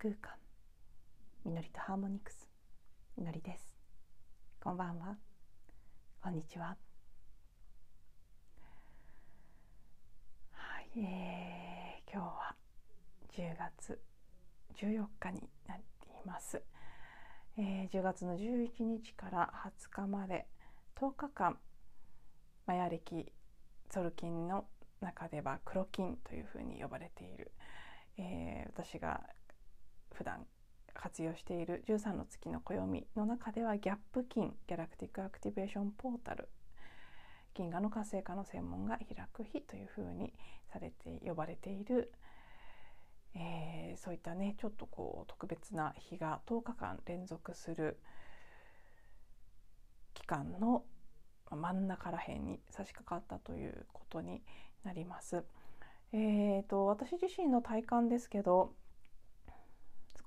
空間みのりとハーモニクスみのりです。こんばんは。こんにちは。はい、えー、今日は10月14日になっています、えー、10月の11日から20日まで10日間マヤ暦ソルキンの中では黒金というふうに呼ばれている、えー、私が普段活用している13の月の暦の中ではギャップ金ギャラクティックアクティベーションポータル銀河の活性化の専門が開く日というふうにされて呼ばれている、えー、そういったねちょっとこう特別な日が10日間連続する期間の真ん中ら辺に差し掛かったということになります。えーと、私自身の体感ですけど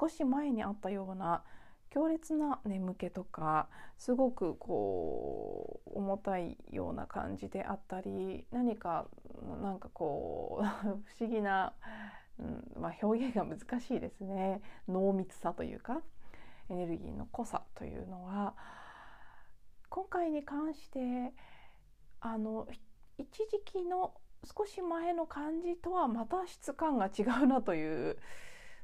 少し前にあったような強烈な眠気とかすごくこう重たいような感じであったり何かなんかこう 不思議な、うんまあ、表現が難しいですね。濃密さというかエネルギーの濃さというのは今回に関してあの一時期の少し前の感じとはまた質感が違うなという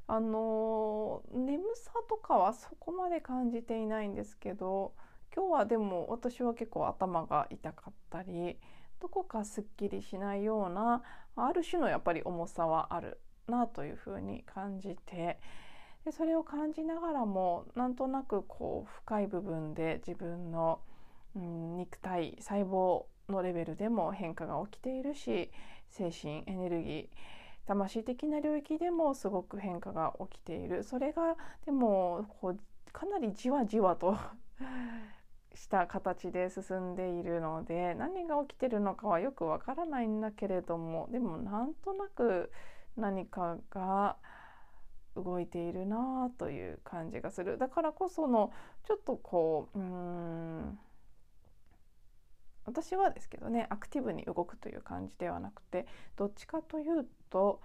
あの眠さとかはそこまで感じていないんですけど今日はでも私は結構頭が痛かったりどこかすっきりしないようなある種のやっぱり重さはあるなというふうに感じてでそれを感じながらもなんとなくこう深い部分で自分の、うん、肉体細胞のレベルでも変化が起きているし精神エネルギー魂的な領域でもすごく変化が起きている。それがでもこうかなりじわじわと した形で進んでいるので何が起きてるのかはよくわからないんだけれどもでもなんとなく何かが動いているなという感じがする。だからこそのちょっとこううん私はですけどねアクティブに動くという感じではなくてどっちかというと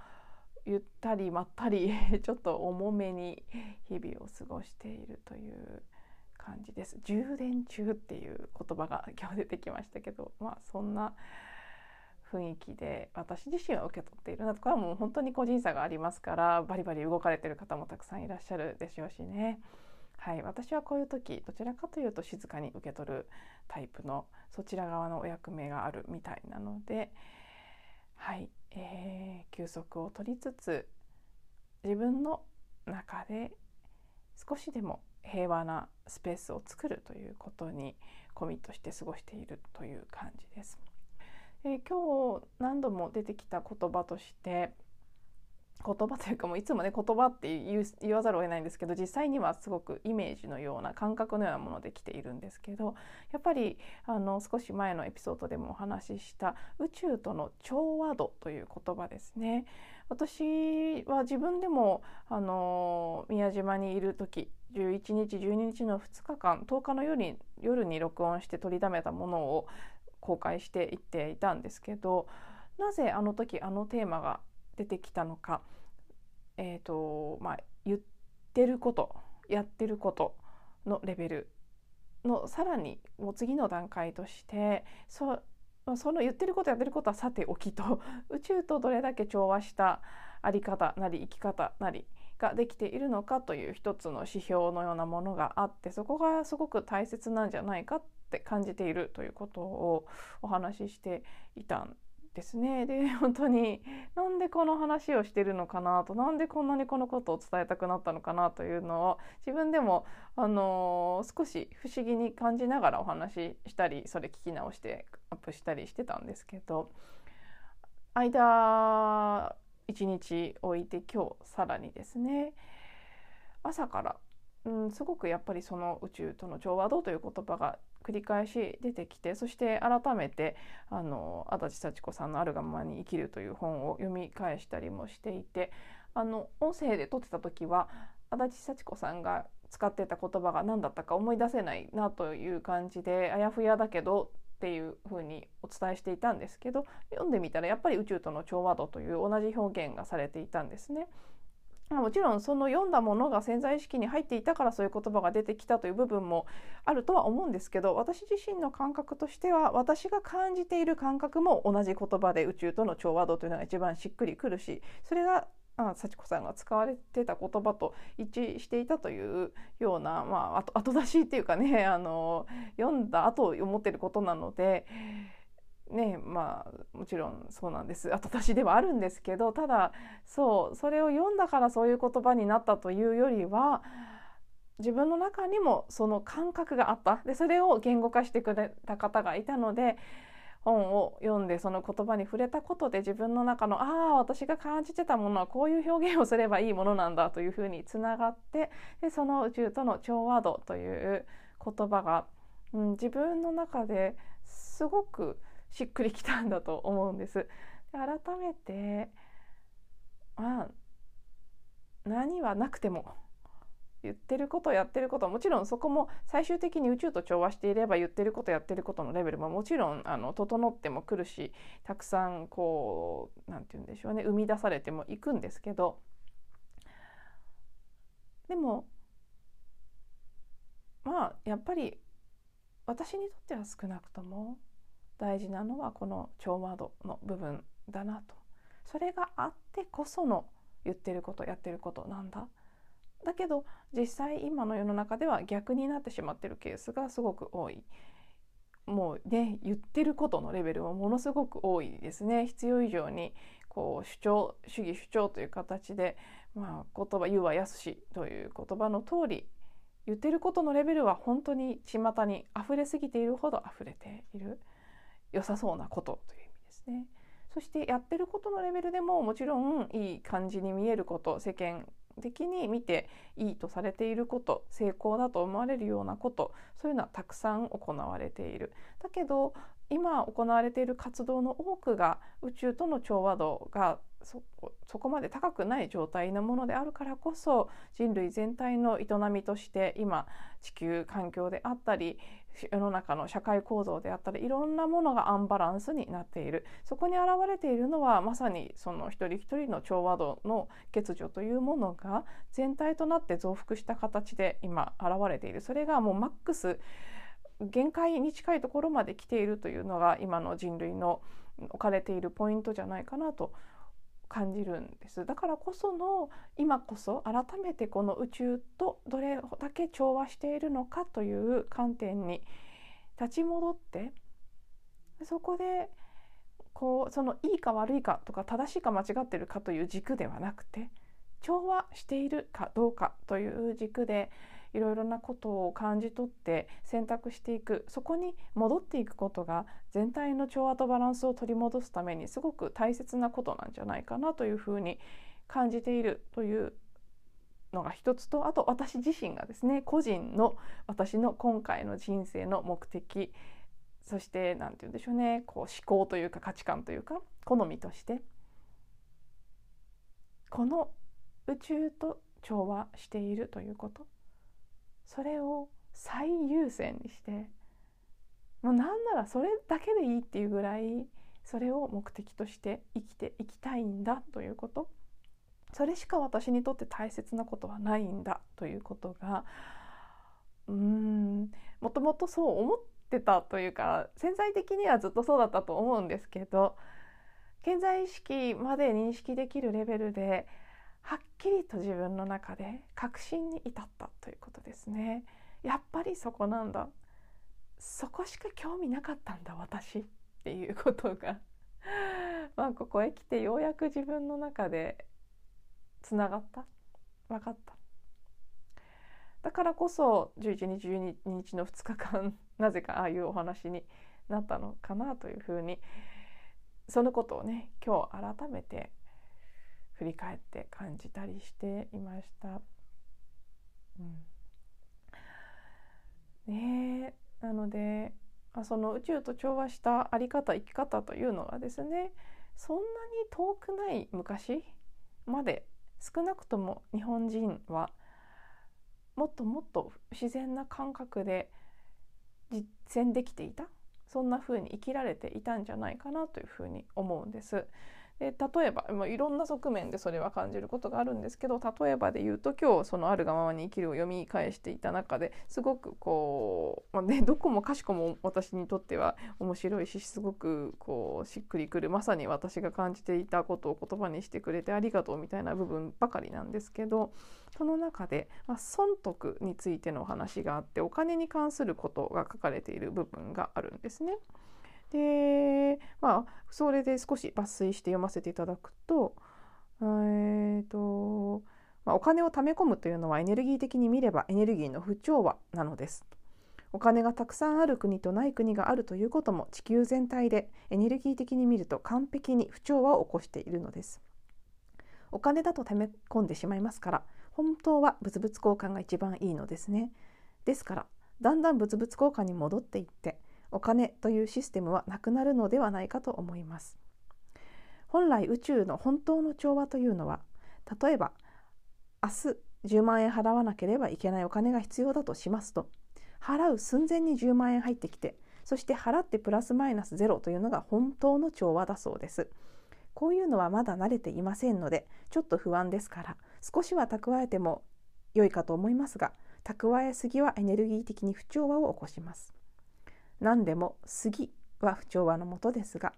ゆったりまったり ちょっと重めに日々を過ごしているという感じです。充電中っていう言葉が今日出てきましたけどまあそんな雰囲気で私自身は受け取っているなとこれはもう本当に個人差がありますからバリバリ動かれてる方もたくさんいらっしゃるでしょうしね。はい、私はこういう時どちらかというと静かに受け取るタイプのそちら側のお役目があるみたいなので、はいえー、休息を取りつつ自分の中で少しでも平和なスペースを作るということにコミットして過ごしているという感じです。えー、今日何度も出てきた言葉として言葉というかもういつもね言葉って言わざるを得ないんですけど実際にはすごくイメージのような感覚のようなもので来ているんですけど やっぱりあの少し前のエピソードでもお話しした宇宙との調和度という言葉ですね。私は自分でもあの宮島にいる時11日12日の2日間10日の夜に夜に録音して取りだめたものを公開していっていたんですけどなぜあの時あのテーマが出てきたのか、えーとまあ、言ってることやってることのレベルのさらにもう次の段階としてそその言ってることやってることはさておきと 宇宙とどれだけ調和した在り方なり生き方なりができているのかという一つの指標のようなものがあってそこがすごく大切なんじゃないかって感じているということをお話ししていたんですね。で 本当になんでこの話をしてるのかなとなんでこんなにこのことを伝えたくなったのかなというのを自分でも、あのー、少し不思議に感じながらお話ししたりそれ聞き直してアップしたりしてたんですけど間1日置いて今日さらにですね朝からうん、すごくやっぱりその宇宙との調和度という言葉が繰り返し出てきてそして改めてあの足立幸子さんの「あるがままに生きる」という本を読み返したりもしていてあの音声で撮ってた時は足立幸子さんが使ってた言葉が何だったか思い出せないなという感じであやふやだけどっていうふうにお伝えしていたんですけど読んでみたらやっぱり宇宙との調和度という同じ表現がされていたんですね。もちろんその読んだものが潜在意識に入っていたからそういう言葉が出てきたという部分もあるとは思うんですけど私自身の感覚としては私が感じている感覚も同じ言葉で宇宙との調和度というのが一番しっくりくるしそれがあ幸子さんが使われてた言葉と一致していたというような、まあ、後出しっていうかねあの読んだ後思ってることなので。ねまあもちろんそうなんです。後出しではあるんですけどただそうそれを読んだからそういう言葉になったというよりは自分の中にもその感覚があった。でそれを言語化してくれた方がいたので本を読んでその言葉に触れたことで自分の中のああ私が感じてたものはこういう表現をすればいいものなんだというふうにつながってでその宇宙との調和度という言葉が、うん、自分の中ですごくしっくりきたんだと思うんです。で改めてまあ何はなくても言ってることやってることもちろんそこも最終的に宇宙と調和していれば言ってることやってることのレベルももちろんあの整ってもくるしたくさんこう何て言うんでしょうね生み出されてもいくんですけどでもまあやっぱり私にとっては少なくとも大事なのはこの調和度の部分だなと。それがあってこその言ってることやってることなんだ。だけど実際今の世の中では逆になってしまってるケースがすごく多い。もうね言ってることのレベルもものすごく多いですね。必要以上にこう主張主義主張という形で、まあ、言葉言うはやすしという言葉の通り言ってることのレベルは本当に巷に溢れすぎているほど溢れている。良さそうなことという意味ですね。そしてやってることのレベルでももちろんいい感じに見えること世間的に見ていいとされていること成功だと思われるようなことそういうのはたくさん行われている。だけど今行われている活動の多くが宇宙との調和度がそこまで高くない状態のものであるからこそ人類全体の営みとして今地球環境であったり世の中の社会構造であったりいろんなものがアンバランスになっている。そこに現れているのはまさにその一人一人の調和度の欠如というものが全体となって増幅した形で今現れている。それがもうマックス限界に近いところまで来ているというのが今の人類の置かれているポイントじゃないかなと感じるんです。だからこその今こそ改めてこの宇宙とどれだけ調和しているのかという観点に立ち戻ってそこでこうそのいいか悪いかとか正しいか間違ってるかという軸ではなくて調和しているかどうかという軸でいろいろなことを感じ取って選択していく。そこに戻っていくことが全体の調和とバランスを取り戻すためにすごく大切なことなんじゃないかなというふうに感じているというのが一つとあと私自身がですね個人の私の今回の人生の目的そして何て言うんでしょうねこう思考というか価値観というか好みとしてこの宇宙と調和しているということ。それを最優先にしてもうなんならそれだけでいいっていうぐらいそれを目的として生きていきたいんだということ。それしか私にとって大切なことはないんだということがうーんもともとそう思ってたというか潜在的にはずっとそうだったと思うんですけど現在意識まで認識できるレベルではっきりと自分の中で確信に至ったということですね。やっぱりそこなんだ。そこしか興味なかったんだ私っていうことが。まあここへ来てようやく自分の中でつながった。分かった。だからこそ11日12日の2日間 なぜかああいうお話になったのかなというふうにそのことをね今日改めて振り返って感じたりしていました。うん、ねなのでその宇宙と調和した在り方生き方というのはですねそんなに遠くない昔まで少なくとも日本人はもっともっと自然な感覚で実践できていたそんな風に生きられていたんじゃないかなというふうに思うんです。で例えば、まあ、いろんな側面でそれは感じることがあるんですけど例えばで言うと今日その「あるがままに生きる」を読み返していた中ですごくこう、まあね、どこもかしこも私にとっては面白いしすごくこうしっくりくるまさに私が感じていたことを言葉にしてくれてありがとうみたいな部分ばかりなんですけどその中で、まあ、損得についてのお話があってお金に関することが書かれている部分があるんですね。でまあそれで少し抜粋して読ませていただくと,、えーとまあ、お金を貯め込むというのはエネルギー的に見ればエネルギーの不調和なのです。お金がたくさんある国とない国があるということも地球全体でエネルギー的に見ると完璧に不調和を起こしているのです。お金だと貯め込んでしまいますから本当は物々交換が一番いいのですね。ですからだんだん物々交換に戻っていってお金というシステムはなくなるのではないかと思います。本来宇宙の本当の調和というのは例えば明日10万円払わなければいけないお金が必要だとしますと払う寸前に10万円入ってきてそして払ってプラスマイナスゼロというのが本当の調和だそうです。こういうのはまだ慣れていませんのでちょっと不安ですから少しは蓄えても良いかと思いますが蓄えすぎはエネルギー的に不調和を起こします。何でも杉は不調和のもとですが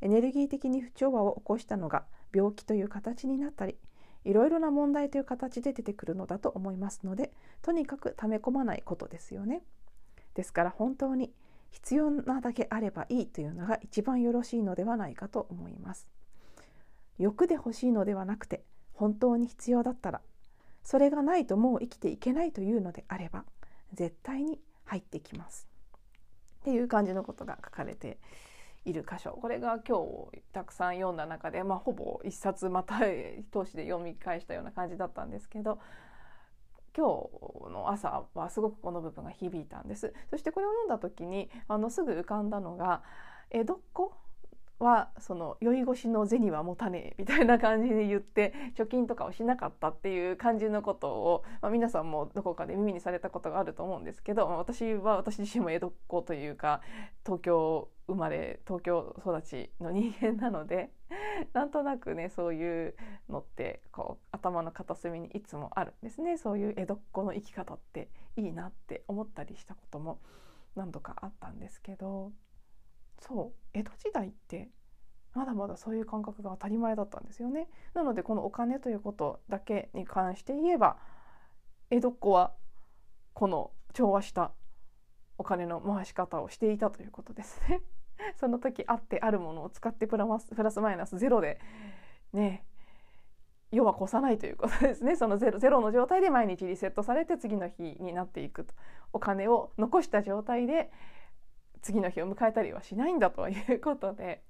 エネルギー的に不調和を起こしたのが病気という形になったりいろいろな問題という形で出てくるのだと思いますのでとにかく溜め込まないことですよね。ですから本当に必要なだけあればいいというのが一番よろしいのではないかと思います。欲で欲しいのではなくて本当に必要だったらそれがないともう生きていけないというのであれば絶対に入ってきます。っていう感じのことが書かれている箇所。これが今日たくさん読んだ中で、まあ、ほぼ一冊また通しで読み返したような感じだったんですけど今日の朝はすごくこの部分が響いたんです。そしてこれを読んだ時にあのすぐ浮かんだのが江戸っ子はその酔い越しの銭は持たねえみたいな感じで言って貯金とかをしなかったっていう感じのことを、まあ、皆さんもどこかで耳にされたことがあると思うんですけど、まあ、私は私自身も江戸っ子というか東京生まれ東京育ちの人間なので なんとなくねそういうのってこう頭の片隅にいつもあるんですねそういう江戸っ子の生き方っていいなって思ったりしたことも何度かあったんですけど。そう江戸時代ってまだまだそういう感覚が当たり前だったんですよね。なのでこのお金ということだけに関して言えば江戸っ子はこの調和したお金の回し方をしていたということですね。その時あってあるものを使ってプラスプラスマイナスゼロでね世は越さないということですねそのゼロゼロの状態で毎日リセットされて次の日になっていくとお金を残した状態で次の日を迎えたりはしないんだということで。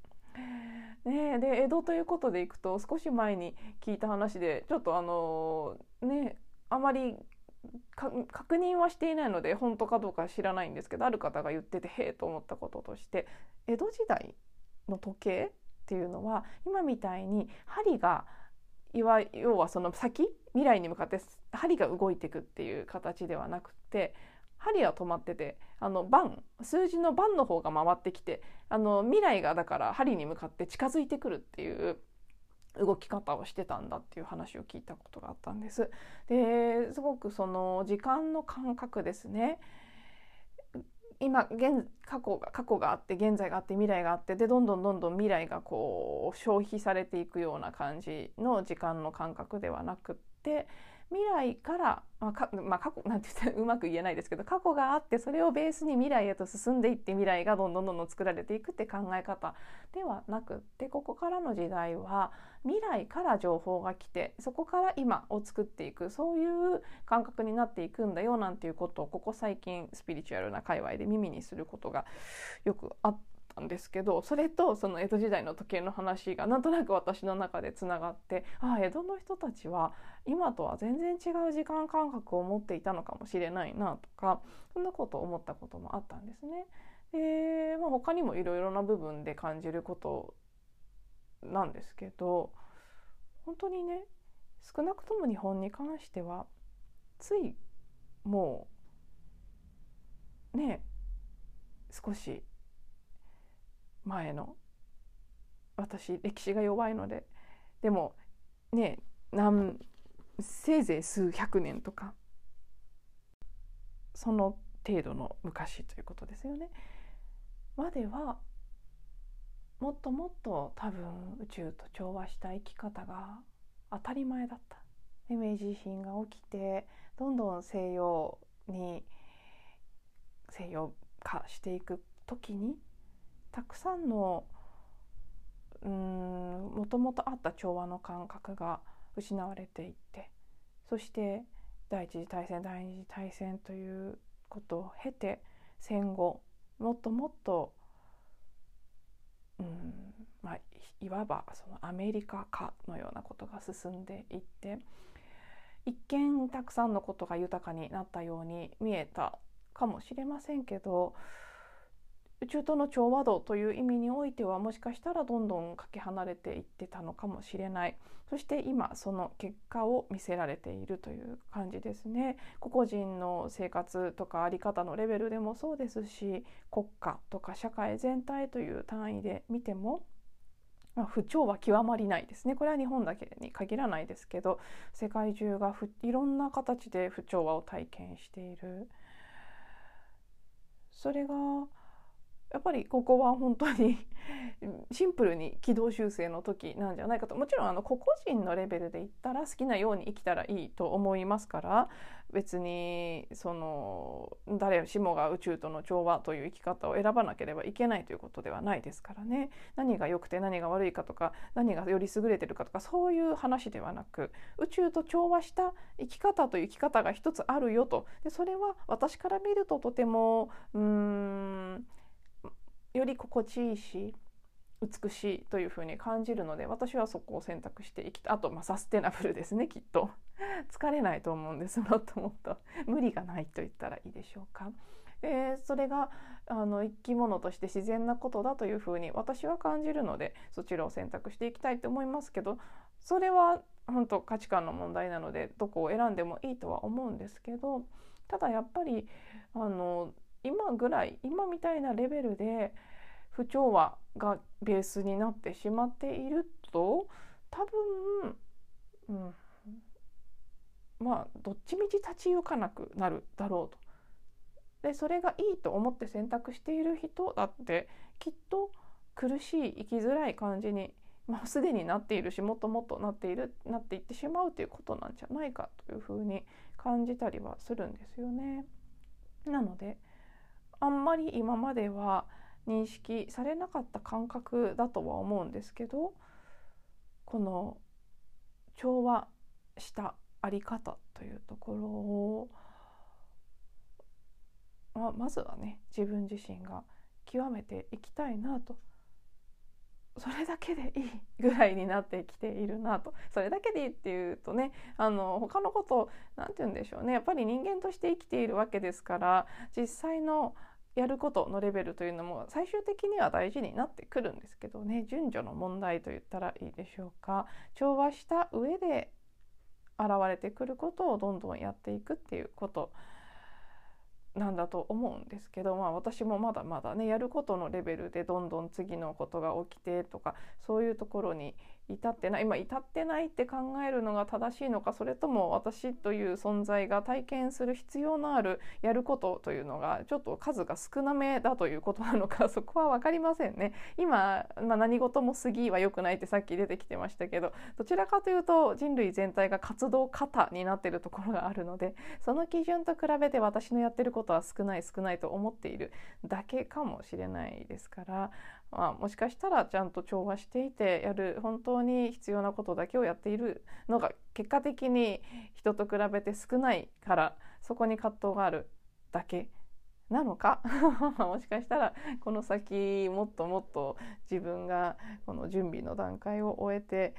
ね、で江戸ということでいくと少し前に聞いた話でちょっとあのねあまり確認はしていないので本当かどうか知らないんですけどある方が言っててへえと思ったこととして江戸時代の時計っていうのは今みたいに針が要はその先未来に向かって針が動いていくっていう形ではなくて針は止まっててあの番数字の番の方が回ってきてあの未来がだから針に向かって近づいてくるっていう動き方をしてたんだっていう話を聞いたことがあったんです。ですごくその時間の感覚ですね。今現過去が過去があって現在があって未来があってでどんどんどんどん未来がこう消費されていくような感じの時間の感覚ではなくって未来から、まあかまあ、過去なんて言ってうまく言えないですけど過去があってそれをベースに未来へと進んでいって未来がどんどんどんどん作られていくって考え方ではなくってここからの時代は未来から情報が来てそこから今を作っていくそういう感覚になっていくんだよなんていうことをここ最近スピリチュアルな界隈で耳にすることがよくあって。ったんですけどそれとその江戸時代の時計の話がなんとなく私の中でつながってああ江戸の人たちは今とは全然違う時間感覚を持っていたのかもしれないなとかそんなことを思ったこともあったんですね。で、まあ、他にもいろいろな部分で感じることなんですけど本当にね少なくとも日本に関してはついもうね少し前の私歴史が弱いのででもね何せいぜい数百年とかその程度の昔ということですよね。まではもっともっと多分宇宙と調和した生き方が当たり前だった。明治維新が起きてどんどん西洋に西洋化していく時にたくさんのもともとあった調和の感覚が失われていってそして第一次大戦第二次大戦ということを経て戦後もっともっとうんまあ、いわばそのアメリカ化のようなことが進んでいって一見たくさんのことが豊かになったように見えたかもしれませんけど宇宙との調和度という意味においてはもしかしたらどんどんかけ離れていってたのかもしれない。そして今その結果を見せられているという感じですね。個々人の生活とか在り方のレベルでもそうですし国家とか社会全体という単位で見ても、不調は極まりないですね。これは日本だけに限らないですけど世界中がいろんな形で不調和を体験している。それがやっぱりここは本当に シンプルに軌道修正の時なんじゃないかと。もちろんあの個々人のレベルで言ったら好きなように生きたらいいと思いますから別にその誰しもが宇宙との調和という生き方を選ばなければいけないということではないですからね。何が良くて何が悪いかとか何がより優れてるかとかそういう話ではなく宇宙と調和した生き方という生き方が一つあるよと。でそれは私から見るととてもうーんより心地いいし美しいというふうに感じるので私はそこを選択していきた。あと、まあ、サステナブルですねきっと。疲れないと思うんですもっともっと。無理がないと言ったらいいでしょうか。でそれがあの生き物として自然なことだというふうに私は感じるのでそちらを選択していきたいと思いますけどそれは本当価値観の問題なのでどこを選んでもいいとは思うんですけどただやっぱりあの今ぐらい今みたいなレベルで不調和がベースになってしまっていると多分、うん、まあどっちみち立ち行かなくなるだろうと。でそれがいいと思って選択している人だってきっと苦しい生きづらい感じに、まあ、すでになっているしもっともっとなっているなっていってしまうということなんじゃないかというふうに感じたりはするんですよね。なのであんまり今までは認識されなかった感覚だとは思うんですけどこの調和したあり方というところを、まあ、まずはね自分自身が極めていきたいなと。それだけでいいぐらいになってきているなと。それだけでいいっていうとねあの他のこと何て言うんでしょうね。やっぱり人間として生きているわけですから実際のやることのレベルというのも最終的には大事になってくるんですけどね。順序の問題と言ったらいいでしょうか。調和した上で現れてくることをどんどんやっていくっていうことなんだと思うんですけど、まあ、私もまだまだねやることのレベルでどんどん次のことが起きてとかそういうところに至ってない今至ってないって考えるのが正しいのかそれとも私という存在が体験する必要のあるやることというのがちょっと数が少なめだということなのか そこは分かりませんね。今、まあ、何事も過ぎは良くないってさっき出てきてましたけどどちらかというと人類全体が活動過になっているところがあるのでその基準と比べて私のやってることは少ない少ないと思っているだけかもしれないですからまあ、もしかしたらちゃんと調和していてやる本当に必要なことだけをやっているのが結果的に人と比べて少ないからそこに葛藤があるだけ。なのか？もしかしたらこの先もっともっと自分がこの準備の段階を終えて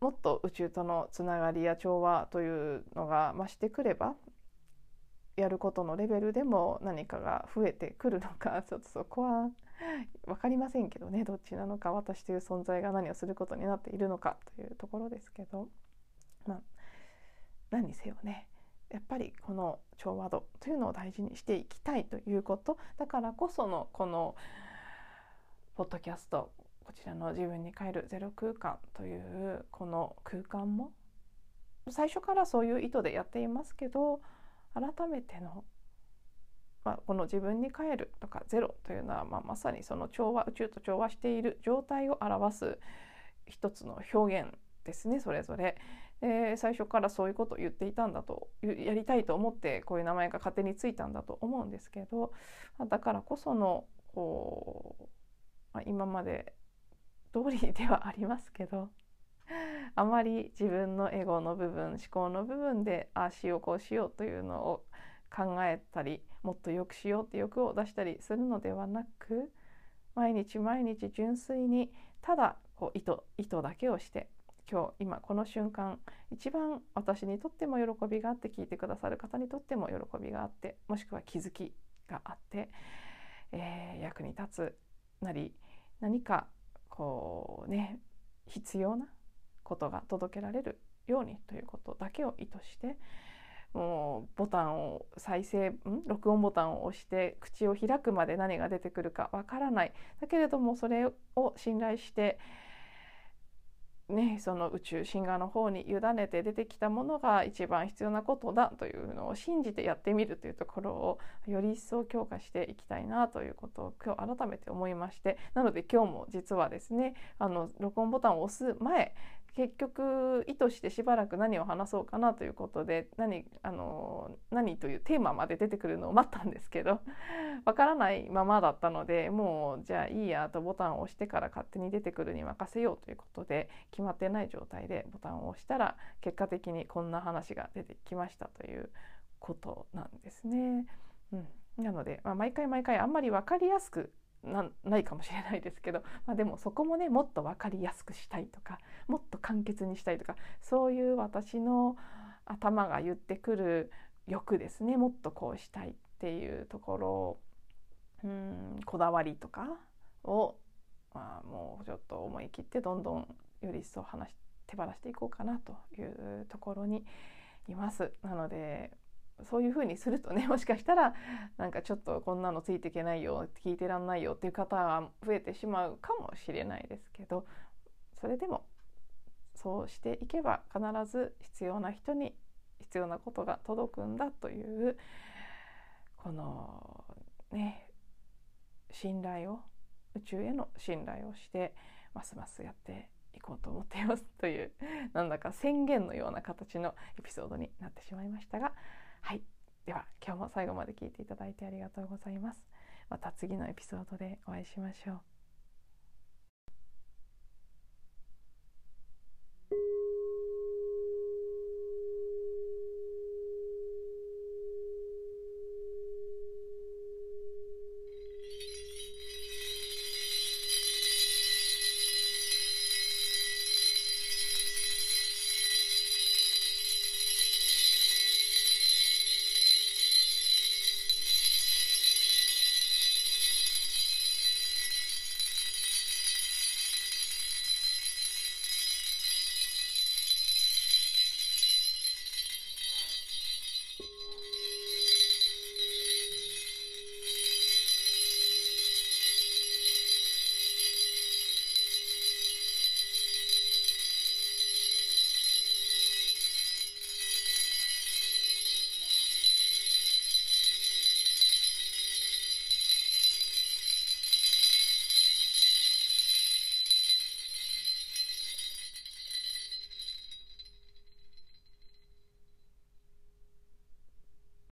もっと宇宙とのつながりや調和というのが増してくればやることのレベルでも何かが増えてくるのか ちょっとそこは 分かりませんけどねどっちなのか私という存在が何をすることになっているのかというところですけど、まあ、何にせよねやっぱりこの調和度というのを大事にしていきたいということ。だからこそのこのポッドキャストこちらの自分に帰るゼロ空間というこの空間も最初からそういう意図でやっていますけど改めての、まあ、この自分に帰るとかゼロというのは、まあ、まさにその調和宇宙と調和している状態を表す一つの表現ですねそれぞれ。で最初からそういうことを言っていたんだとやりたいと思ってこういう名前が勝手についたんだと思うんですけどだからこそのこう、まあ、今まで通りではありますけどあまり自分のエゴの部分思考の部分でああしようこうしようというのを考えたりもっと良くしようって欲を出したりするのではなく毎日毎日純粋にただこう意図意図だけをして今日今この瞬間一番私にとっても喜びがあって聞いてくださる方にとっても喜びがあってもしくは気づきがあって、えー、役に立つなり何かこうね必要なことが届けられるようにということだけを意図してボタンを再生録音ボタンを押して口を開くまで何が出てくるかわからない。だけれどもそれを信頼してね、その宇宙神話の方に委ねて出てきたものが一番必要なことだというのを信じてやってみるというところをより一層強化していきたいなということを今日改めて思いまして。なので今日も実はですねあの録音ボタンを押す前結局意図してしばらく何を話そうかなということで何あの何というテーマまで出てくるのを待ったんですけど わからないままだったのでもうじゃあいいやとボタンを押してから勝手に出てくるに任せようということで決まってない状態でボタンを押したら結果的にこんな話が出てきましたということなんですね。うん、なので、まあ、毎回毎回あんまり分かりやすくないかもしれないですけど、まあ、でもそこもねもっと分かりやすくしたいとかもっと簡潔にしたいとかそういう私の頭が言ってくる欲ですねもっとこうしたいっていうところうんこだわりとかを、まあ、もうちょっと思い切ってどんどんより一層話手放していこうかなというところにいます。なのでそういうふうにするとね もしかしたらなんかちょっとこんなのついていけないよ聞いてらんないよっていう方が増えてしまうかもしれないですけどそれでもそうしていけば必ず必要な人に必要なことが届くんだというこのね信頼を宇宙への信頼をしてますますやっていこうと思っていますというなんだか宣言のような形のエピソードになってしまいましたがはい。では今日も最後まで聞いていただいてありがとうございます。また次のエピソードでお会いしましょう。